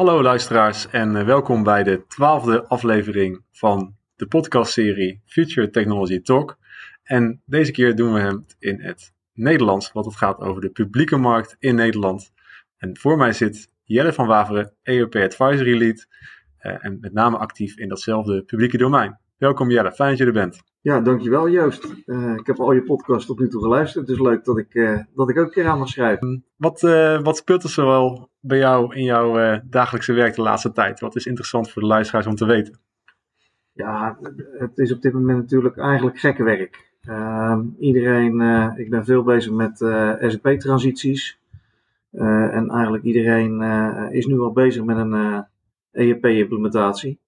Hallo luisteraars en eh, welkom bij de twaalfde aflevering van de podcastserie Future Technology Talk. En deze keer doen we hem in het Nederlands, want het gaat over de publieke markt in Nederland. En voor mij zit Jelle van Waveren, EOP Advisory Lead uh, en met name actief in datzelfde publieke domein. Welkom Jelle, fijn dat je er bent. Ja, dankjewel Joost. Uh, ik heb al je podcast tot nu toe geluisterd, dus leuk dat ik, uh, dat ik ook een keer aan mag schrijven. Wat, uh, wat speelt er zoal bij jou in jouw dagelijkse werk de laatste tijd? Wat is interessant voor de luisteraars om te weten? Ja, het is op dit moment natuurlijk eigenlijk gekke werk. Ehm, iedereen, ik ben veel bezig met SAP-transities. en eigenlijk iedereen is nu al bezig met een ERP-implementatie.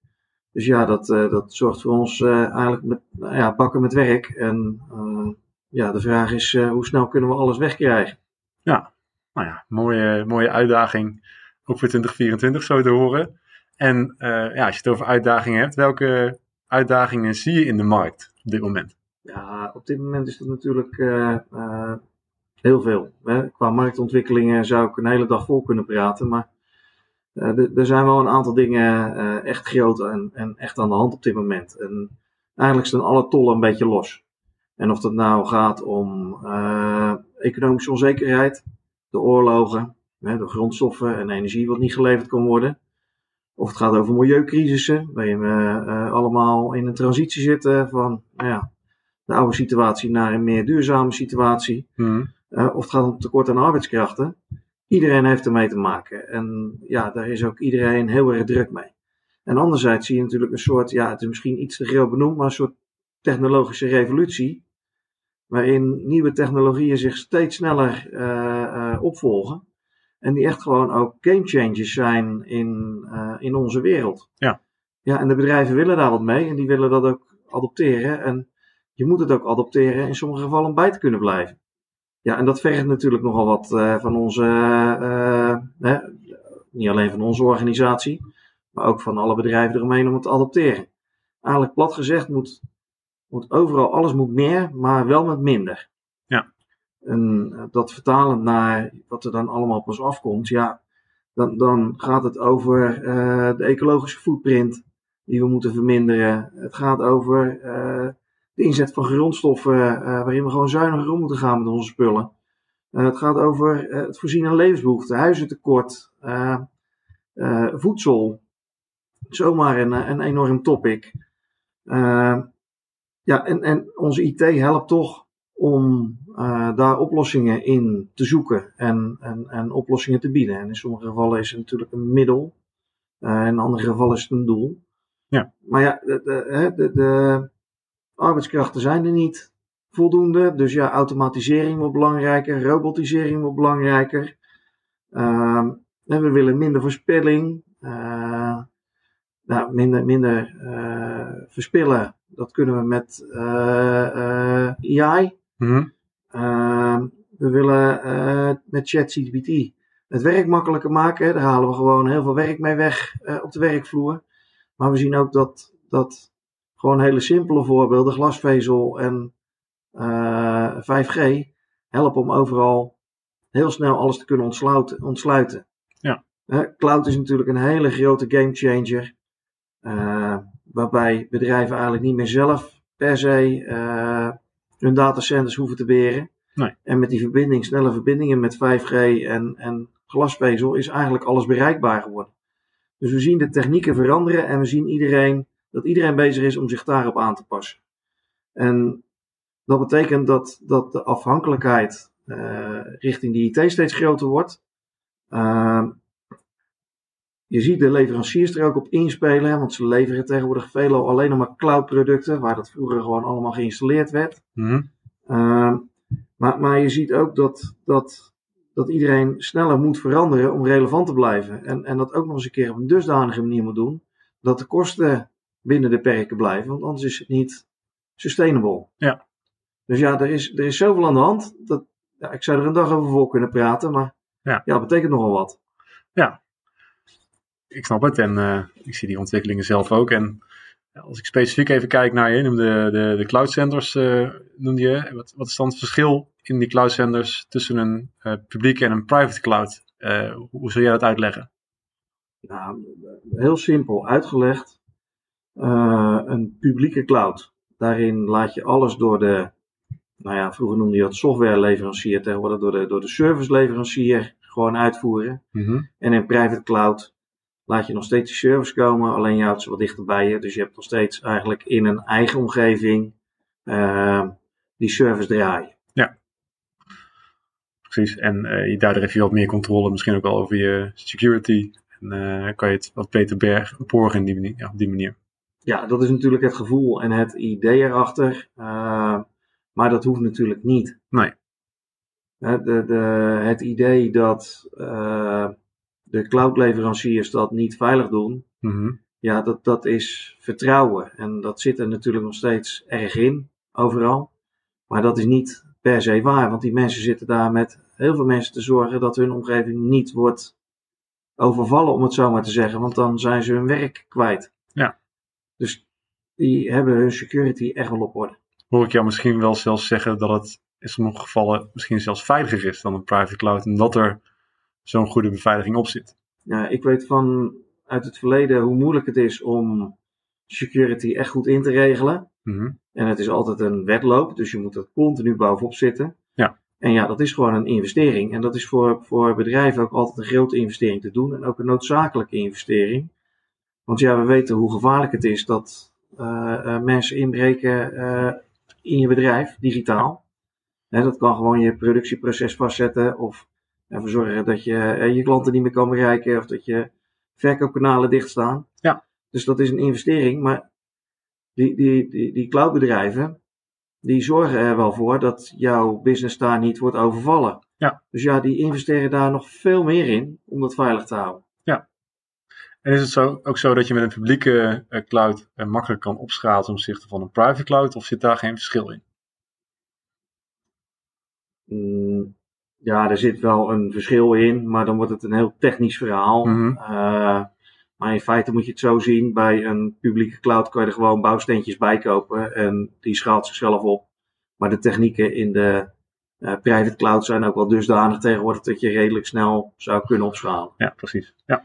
Dus ja, dat, uh, dat zorgt voor ons uh, eigenlijk met nou ja, bakken met werk. En uh, ja, de vraag is hoe snel kunnen we alles wegkrijgen? Ja, nou ja, mooie, mooie uitdaging. Ook voor 2024 zo te horen. En ja, als je het over uitdagingen hebt, welke uitdagingen zie je in de markt op dit moment? Ja, op dit moment is dat natuurlijk heel veel. Hè? Qua marktontwikkelingen zou ik een hele dag vol kunnen praten. Maar er zijn wel een aantal dingen uh, echt groot en, en, echt aan de hand op dit moment. En eigenlijk staan alle tollen een beetje los. En of dat nou gaat om uh, economische onzekerheid, de oorlogen, hè, de grondstoffen en energie wat niet geleverd kan worden. Of het gaat over milieucrisissen, waarin we allemaal in een transitie zitten van nou ja, de oude situatie naar een meer duurzame situatie. Mm. of het gaat om tekort aan arbeidskrachten iedereen heeft ermee te maken. En ja, daar is ook iedereen heel erg druk mee. En anderzijds zie je natuurlijk een soort, ja, het is misschien iets te groot benoemd, maar een soort technologische revolutie. Waarin nieuwe technologieën zich steeds sneller uh, uh, opvolgen. En die echt gewoon ook game changers zijn in, uh, in onze wereld. Ja. Ja, en de bedrijven willen daar wat mee en die willen dat ook adopteren. En je moet het ook adopteren in sommige gevallen om bij te kunnen blijven. Ja, en dat vergt natuurlijk nogal wat uh, van onze, uh, niet alleen van onze organisatie, maar ook van alle bedrijven eromheen om het te adopteren. Eigenlijk plat gezegd moet, moet overal, alles moet meer, maar wel met minder. Ja. En dat vertalend naar wat er dan allemaal pas afkomt, ja, dan, dan gaat het over uh, de ecologische footprint die we moeten verminderen. Het gaat over de inzet van grondstoffen, uh, waarin we gewoon zuiniger om moeten gaan met onze spullen. Uh, het gaat over het voorzien aan levensbehoeften, huizentekort, voedsel. Zomaar een, een enorm topic. ja, en, en onze IT helpt toch om daar oplossingen in te zoeken en, en, en oplossingen te bieden. En in sommige gevallen is het natuurlijk een middel, in andere gevallen is het een doel. Ja. Maar ja, de, de arbeidskrachten zijn er niet voldoende. Dus ja, automatisering wordt belangrijker, robotisering wordt belangrijker. Uh, en we willen minder verspilling. Uh, nou, minder, minder uh, verspillen, dat kunnen we met uh, AI. Mm-hmm. Ehm, we willen met ChatGPT het werk makkelijker maken. Daar halen we gewoon heel veel werk mee weg op de werkvloer. Maar we zien ook dat, dat gewoon hele simpele voorbeelden, glasvezel en uh, eh, 5G, helpen om overal heel snel alles te kunnen ontsluiten. Ja. cloud is natuurlijk een hele grote gamechanger, uh, waarbij bedrijven eigenlijk niet meer zelf per se uh, hun datacenters hoeven te beheren. Nee. En met die verbinding, snelle verbindingen met 5G en, en glasvezel is eigenlijk alles bereikbaar geworden. Dus we zien de technieken veranderen en we zien iedereen dat iedereen bezig is om zich daarop aan te passen. En dat betekent dat, dat de afhankelijkheid uh, richting die IT steeds groter wordt. Uh, je ziet de leveranciers er ook op inspelen, want ze leveren tegenwoordig veelal alleen nog maar cloud-producten, waar dat vroeger gewoon allemaal geïnstalleerd werd. Mm-hmm. Uh, maar, maar je ziet ook dat, dat, dat iedereen sneller moet veranderen om relevant te blijven. En, en dat ook nog eens een keer op een dusdanige manier moet doen, dat de kosten binnen de perken blijven, want anders is het niet sustainable. Ja. Dus ja, er is, er is zoveel aan de hand. Dat, ja, ik zou er een dag over voor kunnen praten, maar ja, ja dat betekent nogal wat. Ja, ik snap het en uh, ik zie die ontwikkelingen zelf ook. En als ik specifiek even kijk naar je, noemde de, de cloud centers, uh, noemde je. Wat, wat is dan het verschil in die cloud centers tussen een uh, publieke en een private cloud? hoe zou jij dat uitleggen? Nou, heel simpel uitgelegd. Uh, een publieke cloud. Daarin laat je alles door de, nou ja, vroeger noemde je dat softwareleverancier, tegenwoordig door de, door de serviceleverancier gewoon uitvoeren. Mhm. En in private cloud laat je nog steeds die service komen, alleen je houdt ze wat dichter bij je. Dus je hebt nog steeds eigenlijk in een eigen omgeving uh, die service draaien. Ja, precies. En uh, daardoor heb je wat meer controle, misschien ook wel over je security. En uh, kan je het wat beter berg, borgen op die manier. Ja, dat is natuurlijk het gevoel en het idee erachter. maar dat hoeft natuurlijk niet. Nee. De, de, het idee dat de cloudleveranciers dat niet veilig doen, mm-hmm. ja, dat, dat is vertrouwen. En dat zit er natuurlijk nog steeds erg in, overal. Maar dat is niet per se waar, want die mensen zitten daar met heel veel mensen te zorgen dat hun omgeving niet wordt overvallen, om het zo maar te zeggen, want dan zijn ze hun werk kwijt. Ja. Dus die hebben hun security echt wel op orde. Hoor ik jou misschien wel zelfs zeggen dat het in sommige gevallen misschien zelfs veiliger is dan een private cloud, omdat er zo'n goede beveiliging op zit. Ja, ik weet van uit het verleden hoe moeilijk het is om security echt goed in te regelen. Mm-hmm. En het is altijd een wedloop, dus je moet er continu bovenop zitten. Ja. En ja, dat is gewoon een investering. En dat is voor, voor bedrijven ook altijd een grote investering te doen. En ook een noodzakelijke investering. Want ja, we weten hoe gevaarlijk het is dat uh, uh, mensen inbreken uh, in je bedrijf, digitaal. Hè, dat kan gewoon je productieproces vastzetten of ervoor zorgen dat je je klanten niet meer kan bereiken of dat je verkoopkanalen dicht staan. Ja. Dus dat is een investering, maar die, die, die, die cloudbedrijven, die zorgen er wel voor dat jouw business daar niet wordt overvallen. Ja. Dus ja, die investeren daar nog veel meer in om dat veilig te houden. En is het zo, ook zo dat je met een publieke uh, cloud uh, makkelijk kan opschalen ten opzichte van een private cloud, of zit daar geen verschil in? Mm, ja, er zit wel een verschil in, maar dan wordt het een heel technisch verhaal. Mm-hmm. Uh, maar in feite moet je het zo zien, bij een publieke cloud kan je er gewoon bouwsteentjes bij kopen en die schaalt zichzelf op. Maar de technieken in de uh, private cloud zijn ook wel dusdanig tegenwoordig dat je redelijk snel zou kunnen opschalen. Ja, precies. Ja.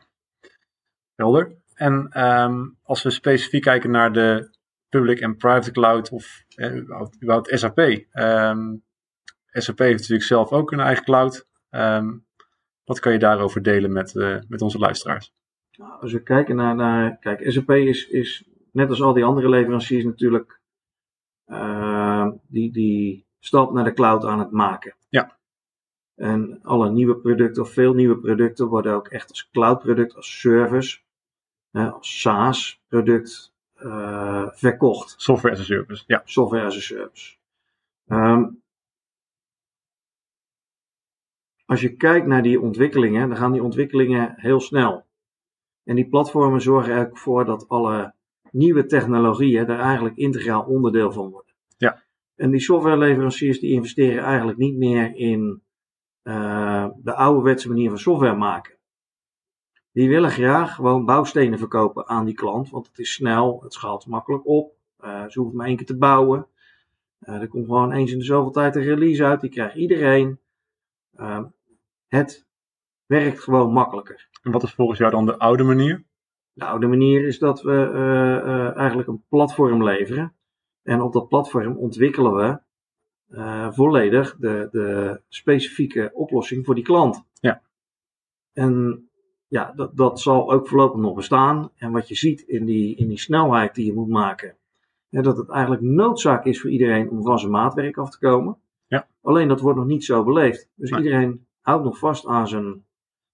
Helder. En um, als we specifiek kijken naar de public en private cloud of eh, überhaupt SAP. Um, SAP heeft natuurlijk zelf ook een eigen cloud. Um, wat kan je daarover delen met, uh, met onze luisteraars? Nou, als we kijken naar, naar kijk, SAP is, is net als al die andere leveranciers natuurlijk uh, die, die stap naar de cloud aan het maken. Ja. En alle nieuwe producten of veel nieuwe producten worden ook echt als cloud product, als service, als SaaS product uh, verkocht. Software as a service, ja. Software as a service. Um, als je kijkt naar die ontwikkelingen, dan gaan die ontwikkelingen heel snel. En die platformen zorgen er ook voor dat alle nieuwe technologieën daar eigenlijk integraal onderdeel van worden. Ja. En die softwareleveranciers die investeren eigenlijk niet meer in uh, de ouderwetse manier van software maken. Die willen graag gewoon bouwstenen verkopen aan die klant, want het is snel, het schaalt makkelijk op, uh, ze hoeven maar één keer te bouwen. Uh, er komt gewoon eens in de zoveel tijd een release uit, die krijgt iedereen. Uh, het werkt gewoon makkelijker. En wat is volgens jou dan de oude manier? De oude manier is dat we uh, eigenlijk een platform leveren. En op dat platform ontwikkelen we volledig de, de specifieke oplossing voor die klant. Ja. En ja, dat, dat zal ook voorlopig nog bestaan. En wat je ziet in die, in die snelheid die je moet maken, ja, dat het eigenlijk noodzaak is voor iedereen om van zijn maatwerk af te komen. Ja. Alleen dat wordt nog niet zo beleefd. Dus Nee. iedereen houdt nog vast aan zijn,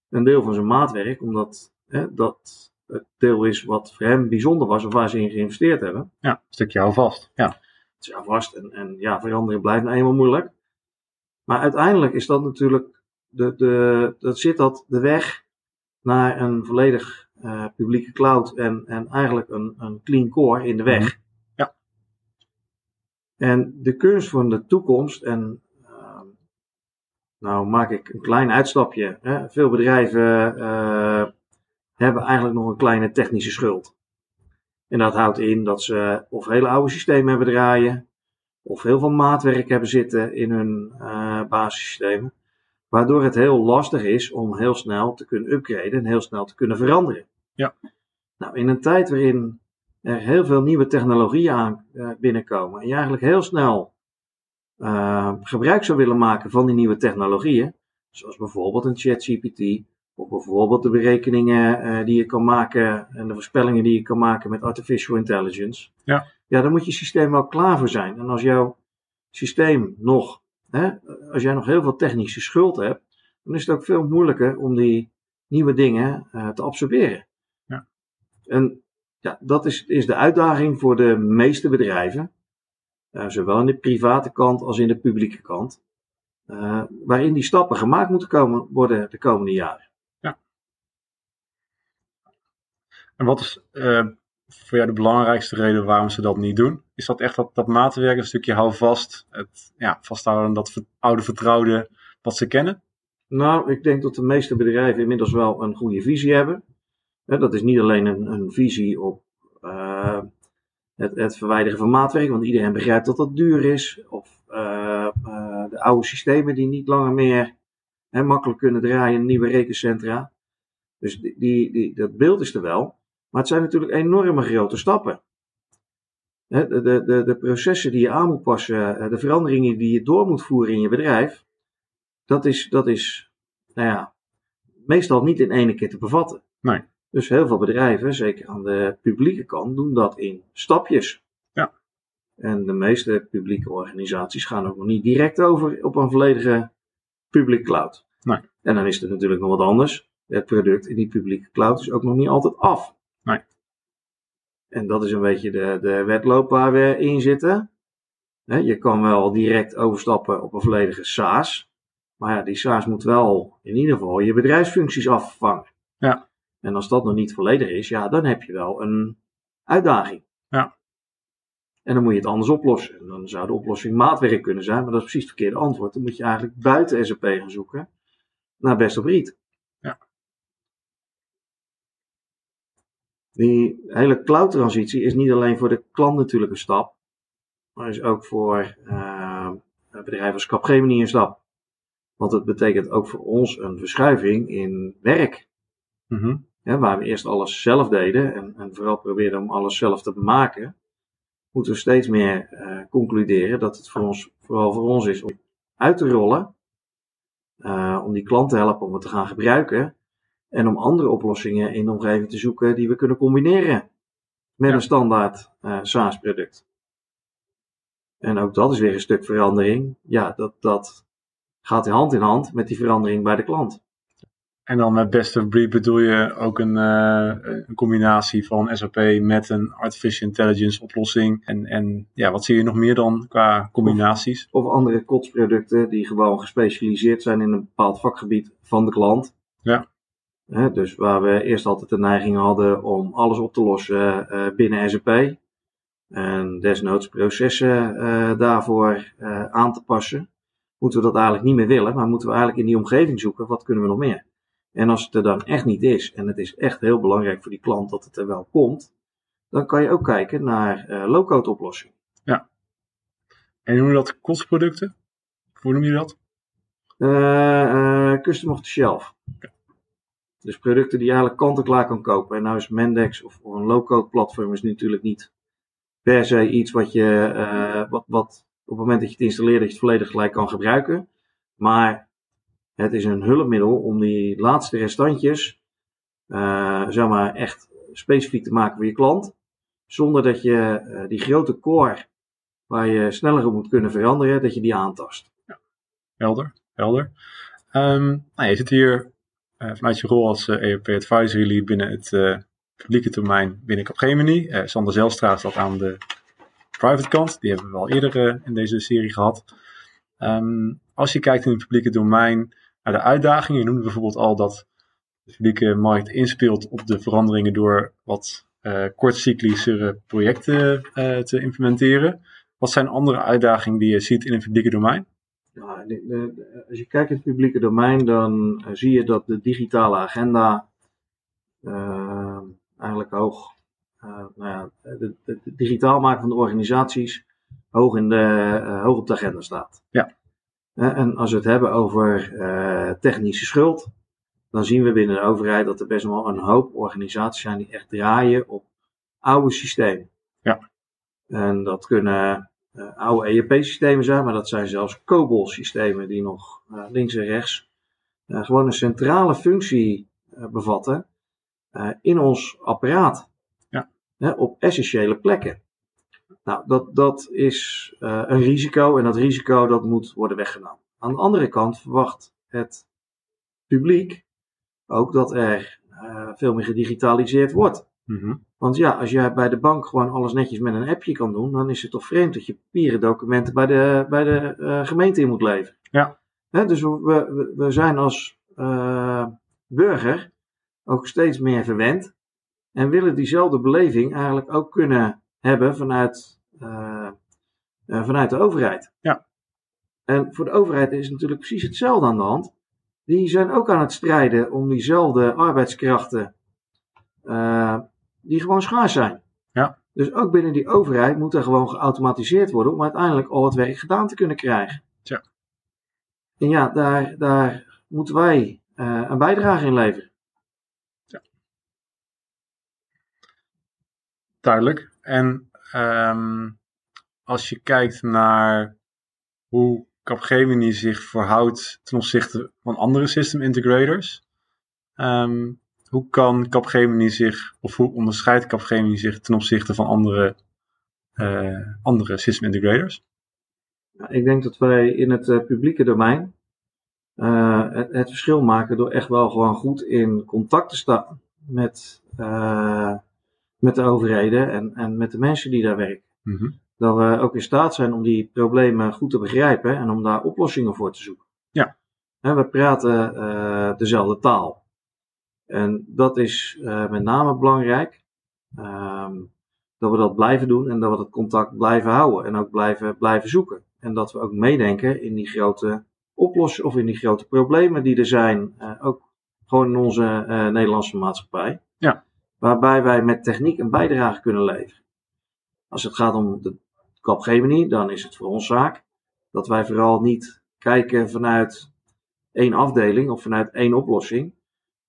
een deel van zijn maatwerk, omdat hè, dat het deel is wat voor hem bijzonder was of waar ze in geïnvesteerd hebben. Ja, een stukje hou vast. Ja. Het is vast en, en ja, veranderen blijft nou eenmaal moeilijk. Maar uiteindelijk is dat natuurlijk, de, de, dat zit dat de weg naar een volledig uh, publieke cloud en, en eigenlijk een, een clean core in de weg. Mhm. Ja. En de kunst van de toekomst, en uh, nou maak ik een klein uitstapje. Hè. Veel bedrijven uh, hebben eigenlijk nog een kleine technische schuld. En dat houdt in dat ze of hele oude systemen hebben draaien, of heel veel maatwerk hebben zitten in hun uh, basissystemen. Waardoor het heel lastig is om heel snel te kunnen upgraden en heel snel te kunnen veranderen. Ja. Nou, in een tijd waarin er heel veel nieuwe technologieën aan uh, binnenkomen en je eigenlijk heel snel uh, gebruik zou willen maken van die nieuwe technologieën, zoals bijvoorbeeld een ChatGPT, of bijvoorbeeld de berekeningen uh, die je kan maken en de voorspellingen die je kan maken met artificial intelligence. Ja. Ja, daar moet je systeem wel klaar voor zijn. En als jouw systeem nog, hè, als jij nog heel veel technische schuld hebt, dan is het ook veel moeilijker om die nieuwe dingen uh, te absorberen. Ja. En ja, dat is, is de uitdaging voor de meeste bedrijven, uh, zowel in de private kant als in de publieke kant, uh, waarin die stappen gemaakt moeten komen, worden de komende jaren. Ja. En wat is voor jou de belangrijkste reden waarom ze dat niet doen? Is dat echt dat, dat maatwerk, een stukje houvast, het ja, vasthouden aan dat oude vertrouwde wat ze kennen? Nou, ik denk dat de meeste bedrijven inmiddels wel een goede visie hebben. Dat is niet alleen een, een visie op uh, het, het, verwijderen van maatwerk, want iedereen begrijpt dat dat duur is. Of uh, uh, de oude systemen die niet langer meer hè, makkelijk kunnen draaien nieuwe rekencentra. Dus die, die, dat beeld is er wel. Maar het zijn natuurlijk enorme grote stappen. De, de, de, de processen die je aan moet passen, de veranderingen die je door moet voeren in je bedrijf, dat is, dat is nou ja, meestal niet in één keer te bevatten. Nee. Dus heel veel bedrijven, zeker aan de publieke kant, doen dat in stapjes. Ja. En de meeste publieke organisaties gaan ook nog niet direct over op een volledige public cloud. Nee. En dan is het natuurlijk nog wat anders. Het product in die publieke cloud is ook nog niet altijd af. Nee. En dat is een beetje de, de wedloop waar we in zitten. je kan wel direct overstappen op een volledige SaaS. Maar ja, die SaaS moet wel in ieder geval je bedrijfsfuncties afvangen. Ja. En als dat nog niet volledig is, ja, dan heb je wel een uitdaging. Ja. En dan moet je het anders oplossen. En dan zou de oplossing maatwerk kunnen zijn, maar dat is precies het verkeerde antwoord. Dan moet je eigenlijk buiten SAP gaan zoeken naar best of breed. Die hele cloud-transitie is niet alleen voor de klant natuurlijk een stap, maar is ook voor uh, bedrijven als Capgemini een stap. Want het betekent ook voor ons een verschuiving in werk. Ja, waar we eerst alles zelf deden en, en, vooral probeerden om alles zelf te maken, moeten we steeds meer uh, concluderen dat het voor ons, vooral voor ons is om uit te rollen, uh, om die klant te helpen om het te gaan gebruiken en om andere oplossingen in de omgeving te zoeken die we kunnen combineren met Ja. een standaard uh, SaaS-product. En ook dat is weer een stuk verandering. Ja, dat, dat gaat hand in hand met die verandering bij de klant. En dan met best of breed bedoel je ook een, uh, een combinatie van SAP met een artificial intelligence oplossing. En, en ja, wat zie je nog meer dan qua combinaties? Of andere kotsproducten die gewoon gespecialiseerd zijn in een bepaald vakgebied van de klant. Ja. Hè, dus waar we eerst altijd de neiging hadden om alles op te lossen uh, binnen SAP. En desnoods processen uh, daarvoor aan te passen. Moeten we dat eigenlijk niet meer willen, maar moeten we eigenlijk in die omgeving zoeken, wat kunnen we nog meer? En als het er dan echt niet is, en het is echt heel belangrijk voor die klant dat het er wel komt, dan kan je ook kijken naar uh, low-code oplossingen. En noem je dat kostproducten? Hoe noem je dat? Uh, uh, custom off the shelf. Dus producten die je eigenlijk kant-en-klaar kan kopen. En nou is Mendex of, of een low-code platform is natuurlijk niet per se iets wat je, uh, wat, wat op het moment dat je het installeert, dat je het volledig gelijk kan gebruiken. Maar het is een hulpmiddel om die laatste restantjes, uh, zeg maar, echt specifiek te maken voor je klant. Zonder dat je uh, die grote core, waar je sneller op moet kunnen veranderen, dat je die aantast. Ja. Helder, helder. Um, nou, je zit hier vanuit je rol als ERP Advisory Lead binnen het publieke domein binnen Capgemini. Sander Zelstra staat aan de private kant. Die hebben we al eerder in deze serie gehad. Um, als je kijkt in het publieke domein naar de uitdagingen, je noemde bijvoorbeeld al dat de publieke markt inspeelt op de veranderingen door wat uh, kortcyclischere projecten te implementeren. Wat zijn andere uitdagingen die je ziet in het publieke domein? Ja, de, de, als je kijkt in het publieke domein, dan uh, zie je dat de digitale agenda eigenlijk hoog, nou ja, de digitaal maken van de organisaties hoog, in de, hoog op de agenda staat. Ja. En als we het hebben over technische schuld, dan zien we binnen de overheid dat er best wel een hoop organisaties zijn die echt draaien op oude systemen. Ja. En dat kunnen uh, oude ERP-systemen zijn, maar dat zijn zelfs COBOL-systemen die nog uh, links en rechts uh, gewoon een centrale functie bevatten in ons apparaat. Ja. op essentiële plekken. Nou, dat, dat is een risico en dat risico dat moet worden weggenomen. Aan de andere kant verwacht het publiek ook dat er veel meer gedigitaliseerd wordt. Mhm. Want ja, als jij bij de bank gewoon alles netjes met een appje kan doen, dan is het toch vreemd dat je papieren documenten bij de, bij de uh, gemeente in moet leveren. Ja. Dus we, we, we zijn als uh, burger ook steeds meer verwend en willen diezelfde beleving eigenlijk ook kunnen hebben vanuit, uh, vanuit de overheid. Ja. En voor de overheid is natuurlijk precies hetzelfde aan de hand. Die zijn ook aan het strijden om diezelfde arbeidskrachten die gewoon schaars zijn. Ja. Dus ook binnen die overheid moet er gewoon geautomatiseerd worden om uiteindelijk al het werk gedaan te kunnen krijgen. Tja. En ja, daar, daar moeten wij uh, een bijdrage in leveren. Ja. Duidelijk. En um, als je kijkt naar hoe Capgemini zich verhoudt ten opzichte van andere system integrators, um, hoe kan Capgemini zich, of hoe onderscheidt Capgemini zich ten opzichte van andere, uh, andere system integrators? Ik denk dat wij in het uh, publieke domein uh, het, het, verschil maken door echt wel gewoon goed in contact te staan met, met de overheden en, en met de mensen die daar werken. Mm -hmm. Dat we ook in staat zijn om die problemen goed te begrijpen en om daar oplossingen voor te zoeken. Ja. En we praten dezelfde taal. En dat is uh, met name belangrijk. Um, dat we dat blijven doen en dat we dat contact blijven houden en ook blijven, blijven zoeken. En dat we ook meedenken in die grote oplossingen of in die grote problemen die er zijn, uh, ook gewoon in onze uh, Nederlandse maatschappij. Ja. Waarbij wij met techniek een bijdrage kunnen leveren. Als het gaat om de Capgemini, dan is het voor ons zaak dat wij vooral niet kijken vanuit één afdeling of vanuit één oplossing.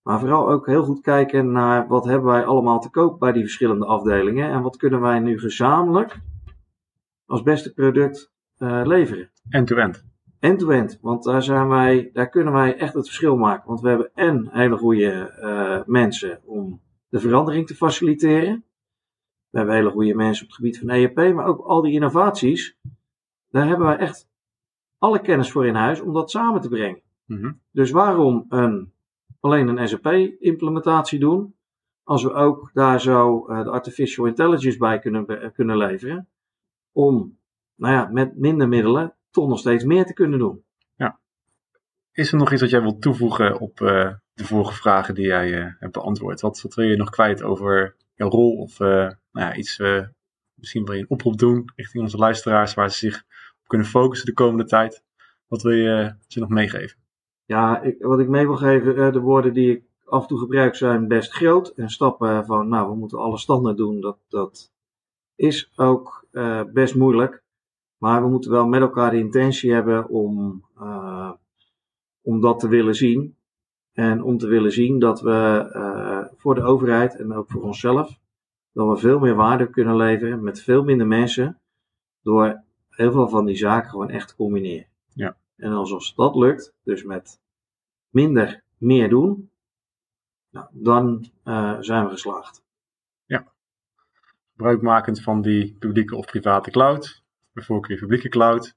Maar vooral ook heel goed kijken naar wat hebben wij allemaal te koop bij die verschillende afdelingen. En wat kunnen wij nu gezamenlijk als beste product uh, leveren. End-to-end. End-to-end. Want daar, zijn wij, daar kunnen wij echt het verschil maken. Want we hebben en hele goede uh, mensen om de verandering te faciliteren. We hebben hele goede mensen op het gebied van ERP. Maar ook al die innovaties. Daar hebben wij echt alle kennis voor in huis om dat samen te brengen. -hmm. Dus waarom een alleen een SAP-implementatie doen, als we ook daar zo uh, de artificial intelligence bij kunnen, kunnen leveren, om nou ja, met minder middelen toch nog steeds meer te kunnen doen. Ja. Is er nog iets wat jij wilt toevoegen op uh, de vorige vragen die jij uh, hebt beantwoord? Wat, wat wil je nog kwijt over jouw rol of nou ja, iets, misschien wil je een oproep doen richting onze luisteraars waar ze zich op kunnen focussen de komende tijd? Wat wil je ze nog meegeven? Ja, ik, wat ik mee wil geven, de woorden die ik af en toe gebruik zijn best groot. En stappen van, nou, we moeten alle standaard doen, dat, dat is ook uh, best moeilijk. Maar we moeten wel met elkaar de intentie hebben om, uh, om dat te willen zien. En om te willen zien dat we voor de overheid en ook voor onszelf, dat we veel meer waarde kunnen leveren met veel minder mensen. Door heel veel van die zaken gewoon echt te combineren. Ja. En als dat lukt, dus met minder meer doen, nou, dan uh, zijn we geslaagd. Ja. Gebruikmakend van die publieke of private cloud, bijvoorbeeld publieke cloud,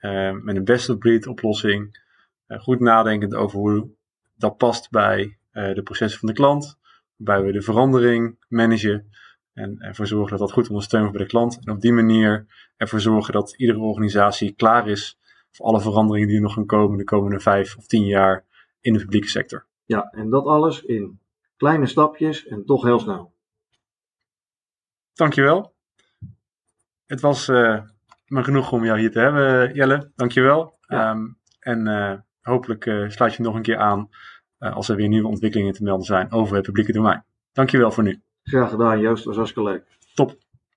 uh, met een best-of-breed oplossing, uh, goed nadenkend over hoe dat past bij de processen van de klant, waarbij we de verandering managen en ervoor zorgen dat dat goed ondersteunt wordt bij de klant. En op die manier ervoor zorgen dat iedere organisatie klaar is voor alle veranderingen die er nog gaan komen de komende vijf of tien jaar in de publieke sector. Ja, en dat alles in kleine stapjes en toch heel snel. Dankjewel. Het was uh, me genoeg om jou hier te hebben, Jelle. Dankjewel. Ja. Um, en uh, hopelijk uh, sluit je nog een keer aan als er weer nieuwe ontwikkelingen te melden zijn over het publieke domein. Dankjewel voor nu. Graag gedaan, Joost. was hartstikke leuk. Top.